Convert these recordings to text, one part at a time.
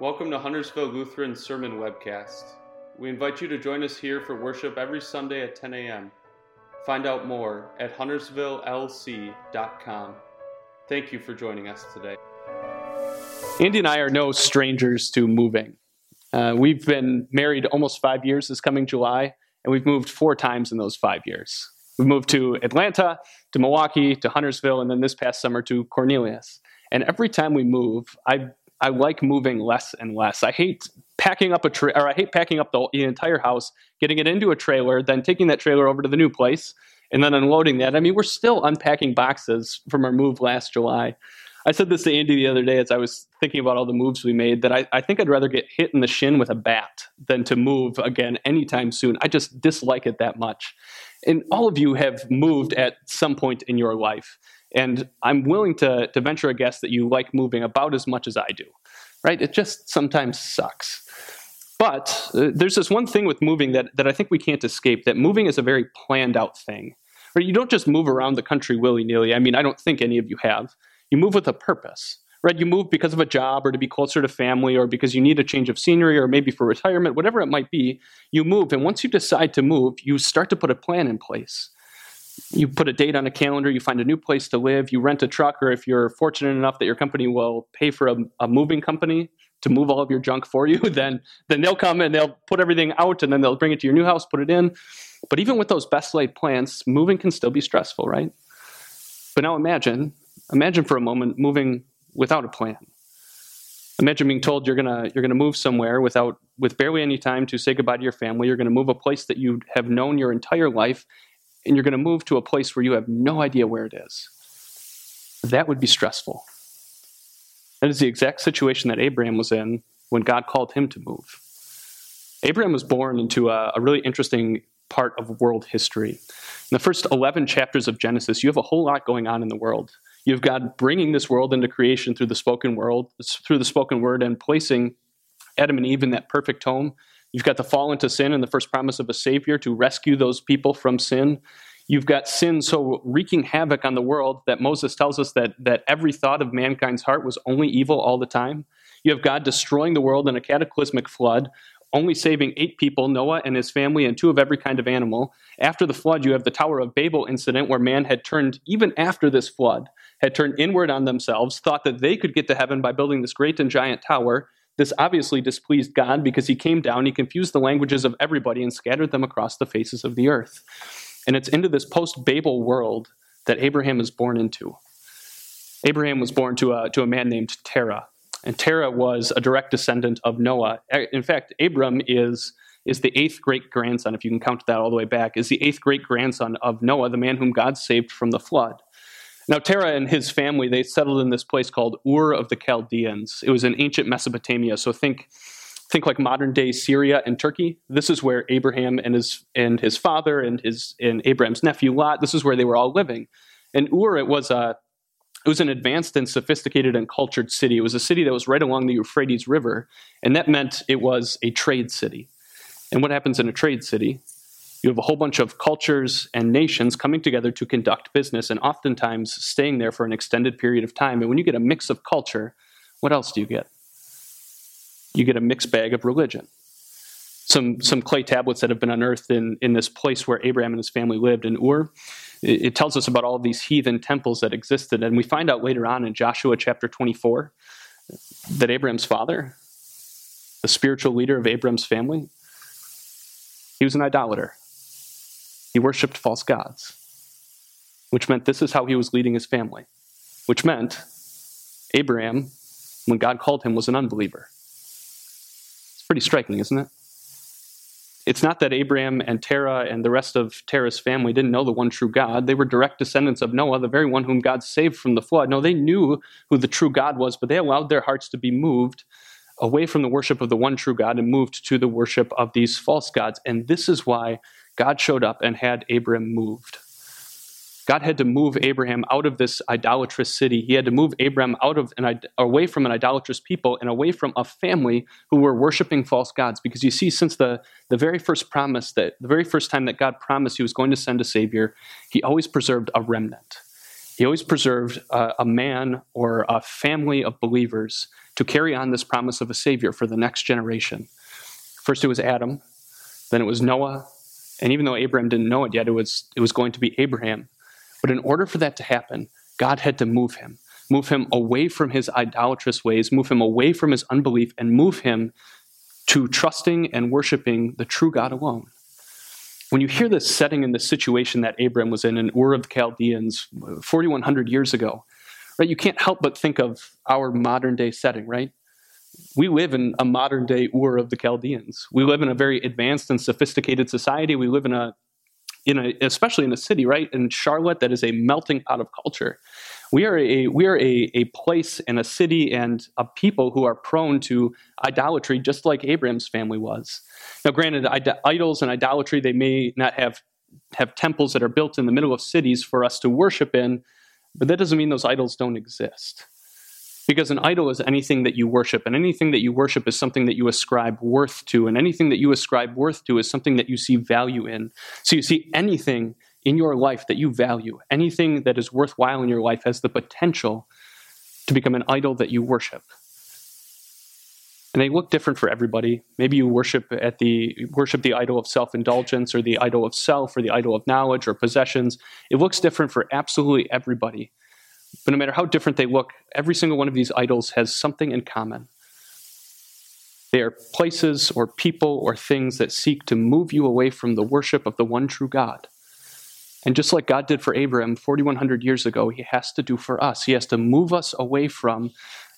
Welcome to Huntersville Lutheran Sermon Webcast. We invite you to join us here for worship every Sunday at 10 a.m. Find out more at huntersvillelc.com. Thank you for joining us today. Andy and I are no strangers to moving. Uh, we've been married almost five years this coming July, and we've moved four times in those five years. We've moved to Atlanta, to Milwaukee, to Huntersville, and then this past summer to Cornelius. And every time we move, I I like moving less and less. I hate packing up a tra- or I hate packing up the, the entire house, getting it into a trailer, then taking that trailer over to the new place, and then unloading that. I mean, we're still unpacking boxes from our move last July. I said this to Andy the other day as I was thinking about all the moves we made that I, I think I'd rather get hit in the shin with a bat than to move again anytime soon. I just dislike it that much. And all of you have moved at some point in your life. And I'm willing to, to venture a guess that you like moving about as much as I do, right? It just sometimes sucks. But uh, there's this one thing with moving that, that I think we can't escape that moving is a very planned out thing. Right? You don't just move around the country willy nilly. I mean, I don't think any of you have. You move with a purpose, right? You move because of a job or to be closer to family or because you need a change of scenery or maybe for retirement, whatever it might be. You move. And once you decide to move, you start to put a plan in place you put a date on a calendar, you find a new place to live, you rent a truck, or if you're fortunate enough that your company will pay for a, a, moving company to move all of your junk for you, then then they'll come and they'll put everything out and then they'll bring it to your new house, put it in. But even with those best laid plans, moving can still be stressful, right? But now imagine, imagine for a moment moving without a plan. Imagine being told you're gonna you're gonna move somewhere without with barely any time to say goodbye to your family. You're gonna move a place that you have known your entire life and you're going to move to a place where you have no idea where it is. That would be stressful. That is the exact situation that Abraham was in when God called him to move. Abraham was born into a, a really interesting part of world history. In the first 11 chapters of Genesis, you have a whole lot going on in the world. You've God bringing this world into creation through the spoken world, through the spoken word, and placing Adam and Eve in that perfect home You've got the fall into sin and the first promise of a Savior to rescue those people from sin. You've got sin so wreaking havoc on the world that Moses tells us that, that every thought of mankind's heart was only evil all the time. You have God destroying the world in a cataclysmic flood, only saving eight people, Noah and his family, and two of every kind of animal. After the flood, you have the Tower of Babel incident where man had turned, even after this flood, had turned inward on themselves, thought that they could get to heaven by building this great and giant tower, this obviously displeased God because he came down, he confused the languages of everybody, and scattered them across the faces of the earth. And it's into this post Babel world that Abraham is born into. Abraham was born to a, to a man named Terah. And Terah was a direct descendant of Noah. In fact, Abram is, is the eighth great grandson, if you can count that all the way back, is the eighth great grandson of Noah, the man whom God saved from the flood. Now, Terah and his family, they settled in this place called Ur of the Chaldeans. It was in ancient Mesopotamia. So think, think like modern day Syria and Turkey. This is where Abraham and his, and his father and, his, and Abraham's nephew Lot, this is where they were all living. And Ur, it was, a, it was an advanced and sophisticated and cultured city. It was a city that was right along the Euphrates River. And that meant it was a trade city. And what happens in a trade city? You have a whole bunch of cultures and nations coming together to conduct business and oftentimes staying there for an extended period of time. And when you get a mix of culture, what else do you get? You get a mixed bag of religion. Some, some clay tablets that have been unearthed in, in this place where Abraham and his family lived in Ur. It, it tells us about all these heathen temples that existed. And we find out later on in Joshua chapter 24 that Abraham's father, the spiritual leader of Abraham's family, he was an idolater. He worshiped false gods, which meant this is how he was leading his family, which meant Abraham, when God called him, was an unbeliever. It's pretty striking, isn't it? It's not that Abraham and Terah and the rest of Terah's family didn't know the one true God. They were direct descendants of Noah, the very one whom God saved from the flood. No, they knew who the true God was, but they allowed their hearts to be moved away from the worship of the one true God and moved to the worship of these false gods. And this is why God showed up and had Abram moved. God had to move Abraham out of this idolatrous city. He had to move Abraham out of an, away from an idolatrous people and away from a family who were worshiping false gods. Because you see, since the, the very first promise that the very first time that God promised he was going to send a savior, he always preserved a remnant. He always preserved a, a man or a family of believers to carry on this promise of a Savior for the next generation. First, it was Adam, then it was Noah, and even though Abraham didn't know it yet, it was, it was going to be Abraham. But in order for that to happen, God had to move him, move him away from his idolatrous ways, move him away from his unbelief, and move him to trusting and worshiping the true God alone. When you hear this setting in the situation that Abraham was in, in Ur of the Chaldeans, 4,100 years ago, right, you can't help but think of our modern day setting, right? We live in a modern day Ur of the Chaldeans. We live in a very advanced and sophisticated society. We live in a in a, especially in a city, right? In Charlotte, that is a melting pot of culture. We are a we are a, a place and a city and a people who are prone to idolatry, just like Abraham's family was. Now, granted, idols and idolatry they may not have have temples that are built in the middle of cities for us to worship in, but that doesn't mean those idols don't exist. Because an idol is anything that you worship, and anything that you worship is something that you ascribe worth to, and anything that you ascribe worth to is something that you see value in. So you see anything in your life that you value, anything that is worthwhile in your life has the potential to become an idol that you worship. And they look different for everybody. Maybe you worship at the worship the idol of self-indulgence or the idol of self or the idol of knowledge or possessions. It looks different for absolutely everybody. But no matter how different they look, every single one of these idols has something in common. They are places or people or things that seek to move you away from the worship of the one true God. And just like God did for Abraham 4,100 years ago, he has to do for us. He has to move us away from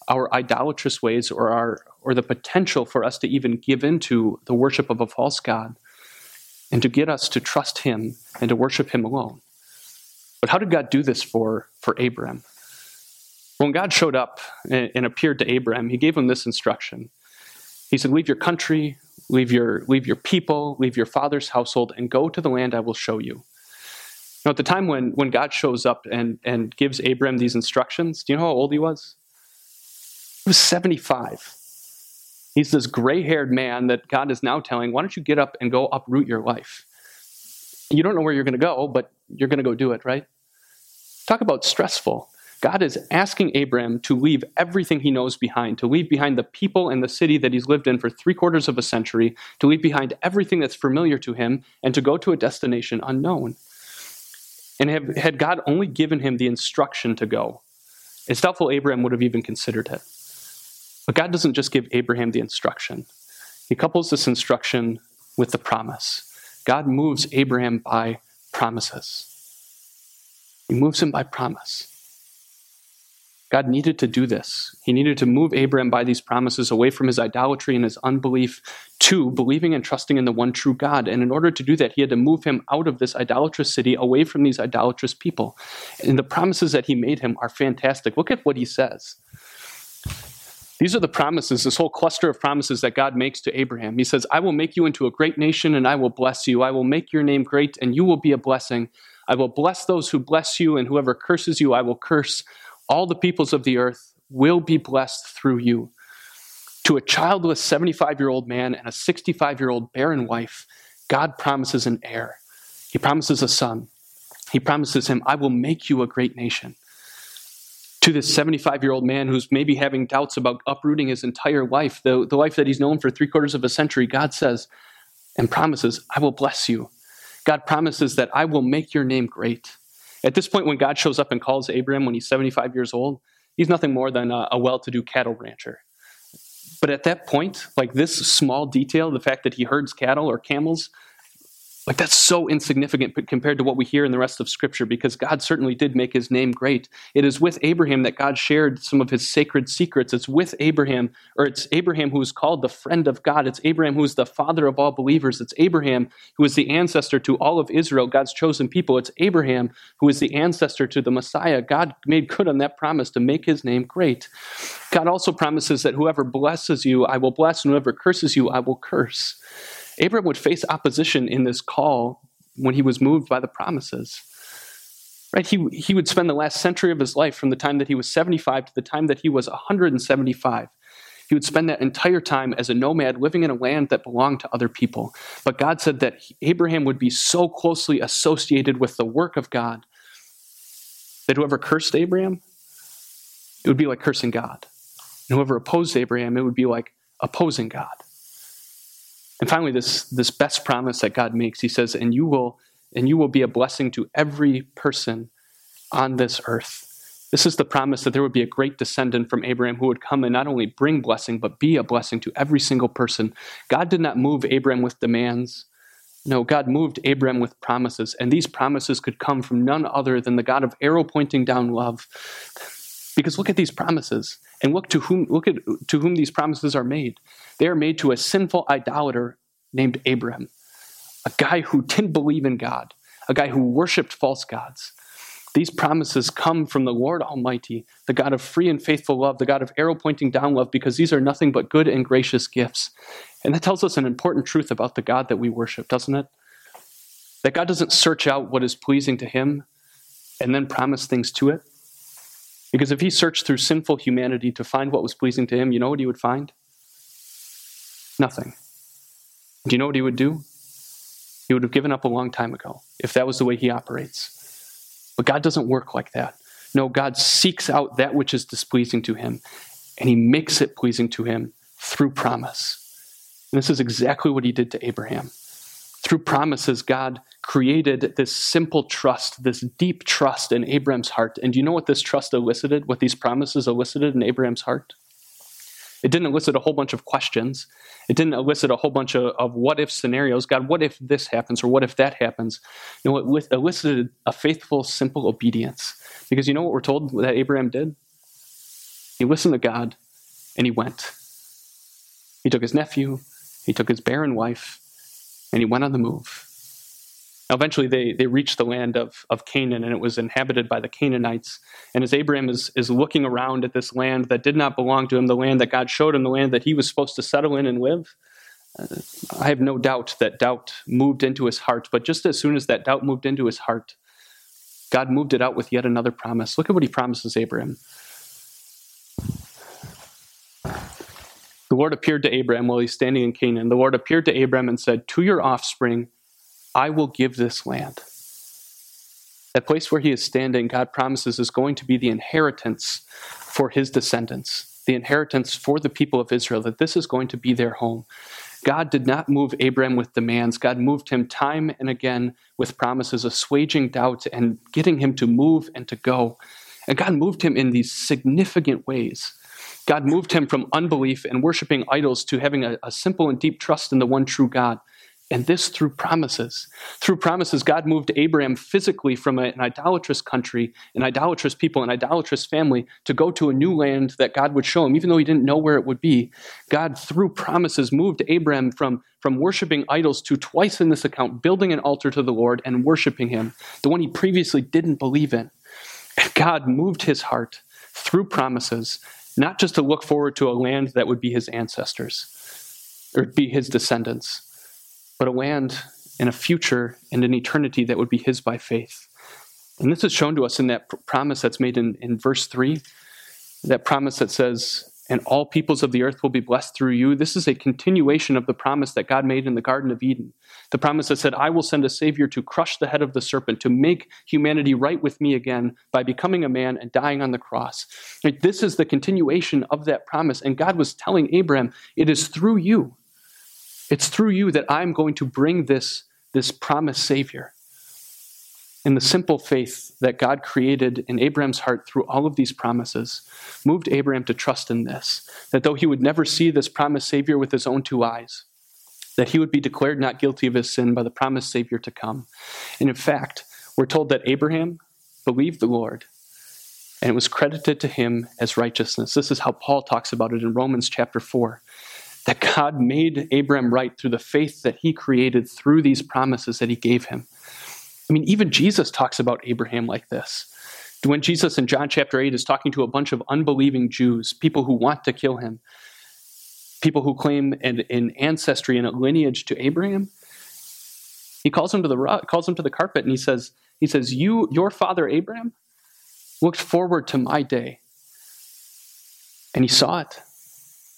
our idolatrous ways or, our, or the potential for us to even give into the worship of a false God and to get us to trust him and to worship him alone. But how did God do this for, for Abraham? When God showed up and, and appeared to Abraham, he gave him this instruction. He said, Leave your country, leave your, leave your people, leave your father's household, and go to the land I will show you. Now, at the time when, when God shows up and, and gives Abraham these instructions, do you know how old he was? He was 75. He's this gray haired man that God is now telling, Why don't you get up and go uproot your life? You don't know where you're going to go, but you're going to go do it, right? Talk about stressful. God is asking Abraham to leave everything he knows behind, to leave behind the people and the city that he's lived in for three quarters of a century, to leave behind everything that's familiar to him, and to go to a destination unknown. And have, had God only given him the instruction to go, it's doubtful Abraham would have even considered it. But God doesn't just give Abraham the instruction, He couples this instruction with the promise. God moves Abraham by promises. He moves him by promise. God needed to do this. He needed to move Abraham by these promises away from his idolatry and his unbelief to believing and trusting in the one true God. And in order to do that, he had to move him out of this idolatrous city, away from these idolatrous people. And the promises that he made him are fantastic. Look at what he says. These are the promises, this whole cluster of promises that God makes to Abraham. He says, I will make you into a great nation and I will bless you. I will make your name great and you will be a blessing. I will bless those who bless you, and whoever curses you, I will curse. All the peoples of the earth will be blessed through you. To a childless 75 year old man and a 65 year old barren wife, God promises an heir. He promises a son. He promises him, I will make you a great nation to this 75 year old man who's maybe having doubts about uprooting his entire life, the, the life that he's known for three quarters of a century, God says and promises, I will bless you. God promises that I will make your name great. At this point, when God shows up and calls Abraham when he's 75 years old, he's nothing more than a, a well to do cattle rancher. But at that point, like this small detail, the fact that he herds cattle or camels, like that's so insignificant compared to what we hear in the rest of Scripture because God certainly did make his name great. It is with Abraham that God shared some of his sacred secrets. It's with Abraham, or it's Abraham who is called the friend of God. It's Abraham who is the father of all believers. It's Abraham who is the ancestor to all of Israel, God's chosen people. It's Abraham who is the ancestor to the Messiah. God made good on that promise to make his name great. God also promises that whoever blesses you, I will bless, and whoever curses you, I will curse. Abraham would face opposition in this call when he was moved by the promises. Right? He, he would spend the last century of his life from the time that he was 75 to the time that he was 175. He would spend that entire time as a nomad living in a land that belonged to other people. But God said that Abraham would be so closely associated with the work of God that whoever cursed Abraham, it would be like cursing God. And whoever opposed Abraham, it would be like opposing God. And finally, this, this best promise that God makes, he says, and you will and you will be a blessing to every person on this earth. This is the promise that there would be a great descendant from Abraham who would come and not only bring blessing, but be a blessing to every single person. God did not move Abraham with demands. No, God moved Abraham with promises, and these promises could come from none other than the God of arrow pointing down love. Because look at these promises, and look to whom look at to whom these promises are made. They are made to a sinful idolater named Abraham, a guy who didn't believe in God, a guy who worshiped false gods. These promises come from the Lord Almighty, the God of free and faithful love, the God of arrow pointing down love, because these are nothing but good and gracious gifts. And that tells us an important truth about the God that we worship, doesn't it? That God doesn't search out what is pleasing to him and then promise things to it. Because if he searched through sinful humanity to find what was pleasing to him, you know what he would find? Nothing. Do you know what he would do? He would have given up a long time ago if that was the way he operates. But God doesn't work like that. No, God seeks out that which is displeasing to him, and he makes it pleasing to him through promise. And this is exactly what he did to Abraham. Through promises, God created this simple trust, this deep trust in Abraham's heart. And do you know what this trust elicited, what these promises elicited in Abraham's heart? It didn't elicit a whole bunch of questions. It didn't elicit a whole bunch of, of what if scenarios. God, what if this happens or what if that happens? You know, it elicited a faithful, simple obedience. Because you know what we're told that Abraham did? He listened to God and he went. He took his nephew, he took his barren wife, and he went on the move. Eventually, they, they reached the land of, of Canaan, and it was inhabited by the Canaanites. And as Abraham is, is looking around at this land that did not belong to him, the land that God showed him, the land that he was supposed to settle in and live, uh, I have no doubt that doubt moved into his heart. But just as soon as that doubt moved into his heart, God moved it out with yet another promise. Look at what he promises Abraham. The Lord appeared to Abraham while he's standing in Canaan. The Lord appeared to Abraham and said, To your offspring, I will give this land. That place where he is standing, God promises, is going to be the inheritance for his descendants, the inheritance for the people of Israel, that this is going to be their home. God did not move Abraham with demands. God moved him time and again with promises, assuaging doubt and getting him to move and to go. And God moved him in these significant ways. God moved him from unbelief and worshiping idols to having a, a simple and deep trust in the one true God. And this through promises. Through promises, God moved Abraham physically from an idolatrous country, an idolatrous people, an idolatrous family to go to a new land that God would show him, even though he didn't know where it would be. God, through promises, moved Abraham from, from worshiping idols to twice in this account building an altar to the Lord and worshiping him, the one he previously didn't believe in. God moved his heart through promises, not just to look forward to a land that would be his ancestors or be his descendants but a land and a future and an eternity that would be his by faith. And this is shown to us in that promise that's made in, in verse 3, that promise that says, and all peoples of the earth will be blessed through you. This is a continuation of the promise that God made in the Garden of Eden. The promise that said, I will send a Savior to crush the head of the serpent, to make humanity right with me again by becoming a man and dying on the cross. This is the continuation of that promise. And God was telling Abraham, It is through you it's through you that I'm going to bring this, this promised Savior. And the simple faith that God created in Abraham's heart through all of these promises moved Abraham to trust in this that though he would never see this promised Savior with his own two eyes, that he would be declared not guilty of his sin by the promised Savior to come. And in fact, we're told that Abraham believed the Lord and it was credited to him as righteousness. This is how Paul talks about it in Romans chapter 4 that God made Abraham right through the faith that he created through these promises that he gave him. I mean, even Jesus talks about Abraham like this. When Jesus in John chapter 8 is talking to a bunch of unbelieving Jews, people who want to kill him, people who claim an, an ancestry and a lineage to Abraham, he calls him to the calls them to the carpet and he says, he says, You, your father Abraham, looked forward to my day. And he saw it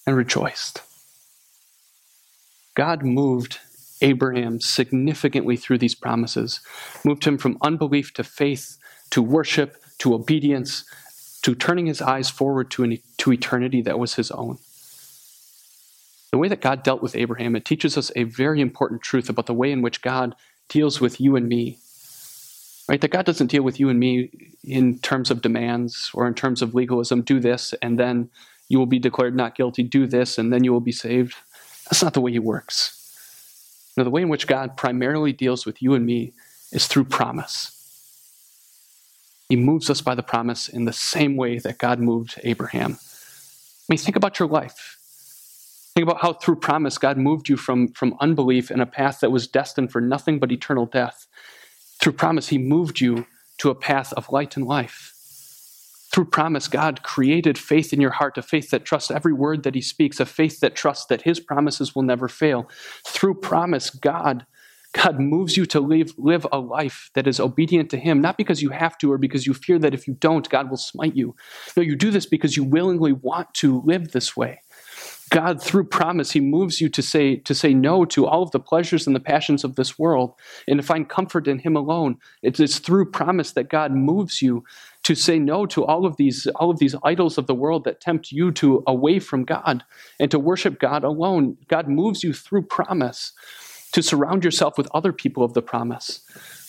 and rejoiced. God moved Abraham significantly through these promises, moved him from unbelief to faith, to worship, to obedience, to turning his eyes forward to, an, to eternity that was his own. The way that God dealt with Abraham, it teaches us a very important truth about the way in which God deals with you and me. Right? That God doesn't deal with you and me in terms of demands or in terms of legalism. Do this, and then you will be declared not guilty. Do this, and then you will be saved. That's not the way He works. No, the way in which God primarily deals with you and me is through promise. He moves us by the promise in the same way that God moved Abraham. I mean, think about your life. Think about how through promise God moved you from, from unbelief in a path that was destined for nothing but eternal death. Through promise, He moved you to a path of light and life. Through promise, God created faith in your heart, a faith that trusts every word that He speaks, a faith that trusts that His promises will never fail. Through promise, God God moves you to live, live a life that is obedient to Him, not because you have to or because you fear that if you don't, God will smite you. No, you do this because you willingly want to live this way. God, through promise, He moves you to say, to say no to all of the pleasures and the passions of this world and to find comfort in Him alone. It is through promise that God moves you to say no to all of these all of these idols of the world that tempt you to away from God and to worship God alone. God moves you through promise to surround yourself with other people of the promise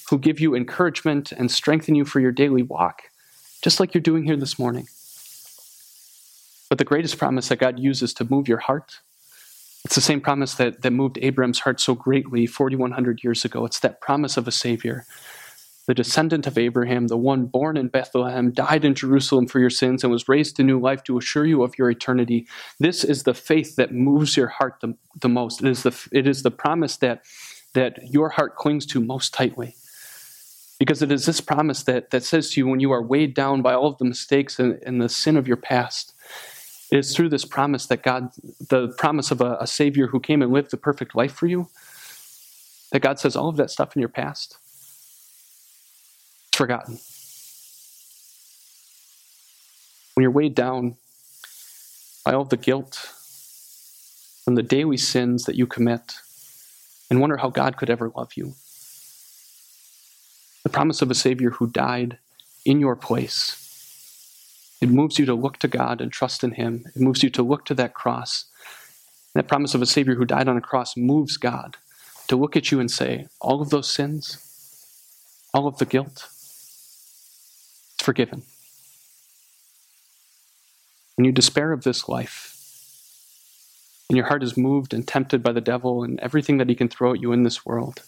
who give you encouragement and strengthen you for your daily walk, just like you're doing here this morning. But the greatest promise that God uses to move your heart, it's the same promise that, that moved Abraham's heart so greatly 4,100 years ago. It's that promise of a Savior the descendant of Abraham, the one born in Bethlehem, died in Jerusalem for your sins, and was raised to new life to assure you of your eternity. This is the faith that moves your heart the, the most. It is the, it is the promise that, that your heart clings to most tightly. Because it is this promise that, that says to you when you are weighed down by all of the mistakes and, and the sin of your past, it is through this promise that God, the promise of a, a Savior who came and lived the perfect life for you, that God says all of that stuff in your past forgotten. When you're weighed down by all the guilt from the daily sins that you commit and wonder how God could ever love you, the promise of a Savior who died in your place. It moves you to look to God and trust in Him. It moves you to look to that cross. That promise of a Savior who died on a cross moves God to look at you and say, All of those sins, all of the guilt, forgiven. When you despair of this life, and your heart is moved and tempted by the devil and everything that he can throw at you in this world,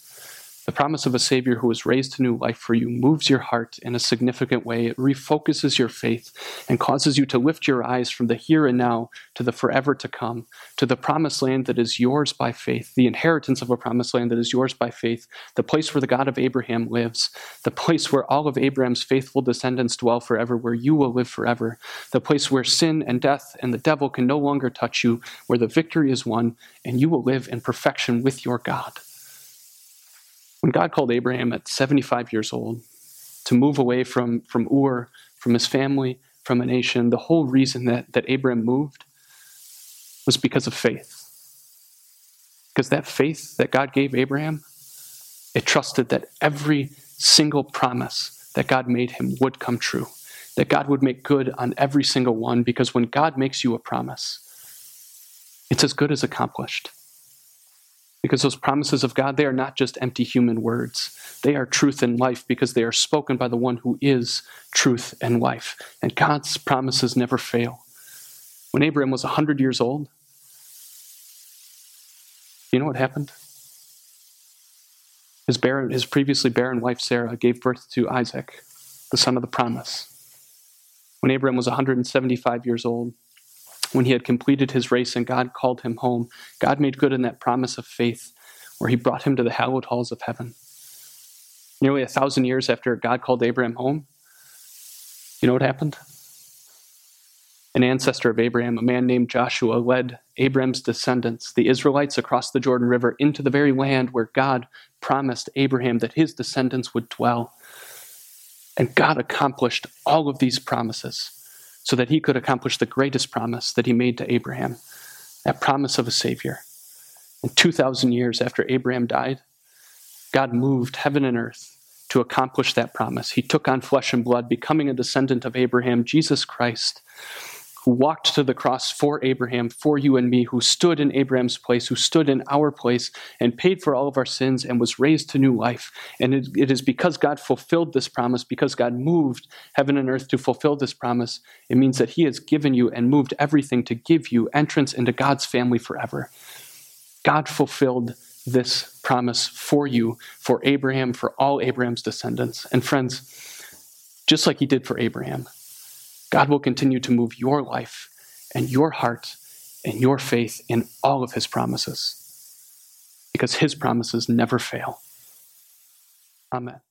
the promise of a Savior who was raised to new life for you moves your heart in a significant way. It refocuses your faith and causes you to lift your eyes from the here and now to the forever to come, to the promised land that is yours by faith, the inheritance of a promised land that is yours by faith, the place where the God of Abraham lives, the place where all of Abraham's faithful descendants dwell forever, where you will live forever, the place where sin and death and the devil can no longer touch you, where the victory is won, and you will live in perfection with your God. When God called Abraham at 75 years old to move away from, from Ur, from his family, from a nation, the whole reason that, that Abraham moved was because of faith. Because that faith that God gave Abraham, it trusted that every single promise that God made him would come true, that God would make good on every single one, because when God makes you a promise, it's as good as accomplished. Because those promises of God, they are not just empty human words. They are truth and life because they are spoken by the one who is truth and life. And God's promises never fail. When Abraham was 100 years old, you know what happened? His, barren, his previously barren wife Sarah gave birth to Isaac, the son of the promise. When Abraham was 175 years old, when he had completed his race and God called him home, God made good in that promise of faith where he brought him to the hallowed halls of heaven. Nearly a thousand years after God called Abraham home, you know what happened? An ancestor of Abraham, a man named Joshua, led Abraham's descendants, the Israelites, across the Jordan River into the very land where God promised Abraham that his descendants would dwell. And God accomplished all of these promises so that he could accomplish the greatest promise that he made to Abraham that promise of a Savior. And 2,000 years after Abraham died, God moved heaven and earth to to accomplish that promise. He took on flesh and blood, becoming a descendant of Abraham, Jesus Christ, who walked to the cross for Abraham, for you and me, who stood in Abraham's place, who stood in our place and paid for all of our sins and was raised to new life. And it, it is because God fulfilled this promise, because God moved heaven and earth to fulfill this promise, it means that He has given you and moved everything to give you entrance into God's family forever. God fulfilled this promise for you, for Abraham, for all Abraham's descendants. And friends, just like He did for Abraham, God will continue to move your life and your heart and your faith in all of his promises because his promises never fail. Amen.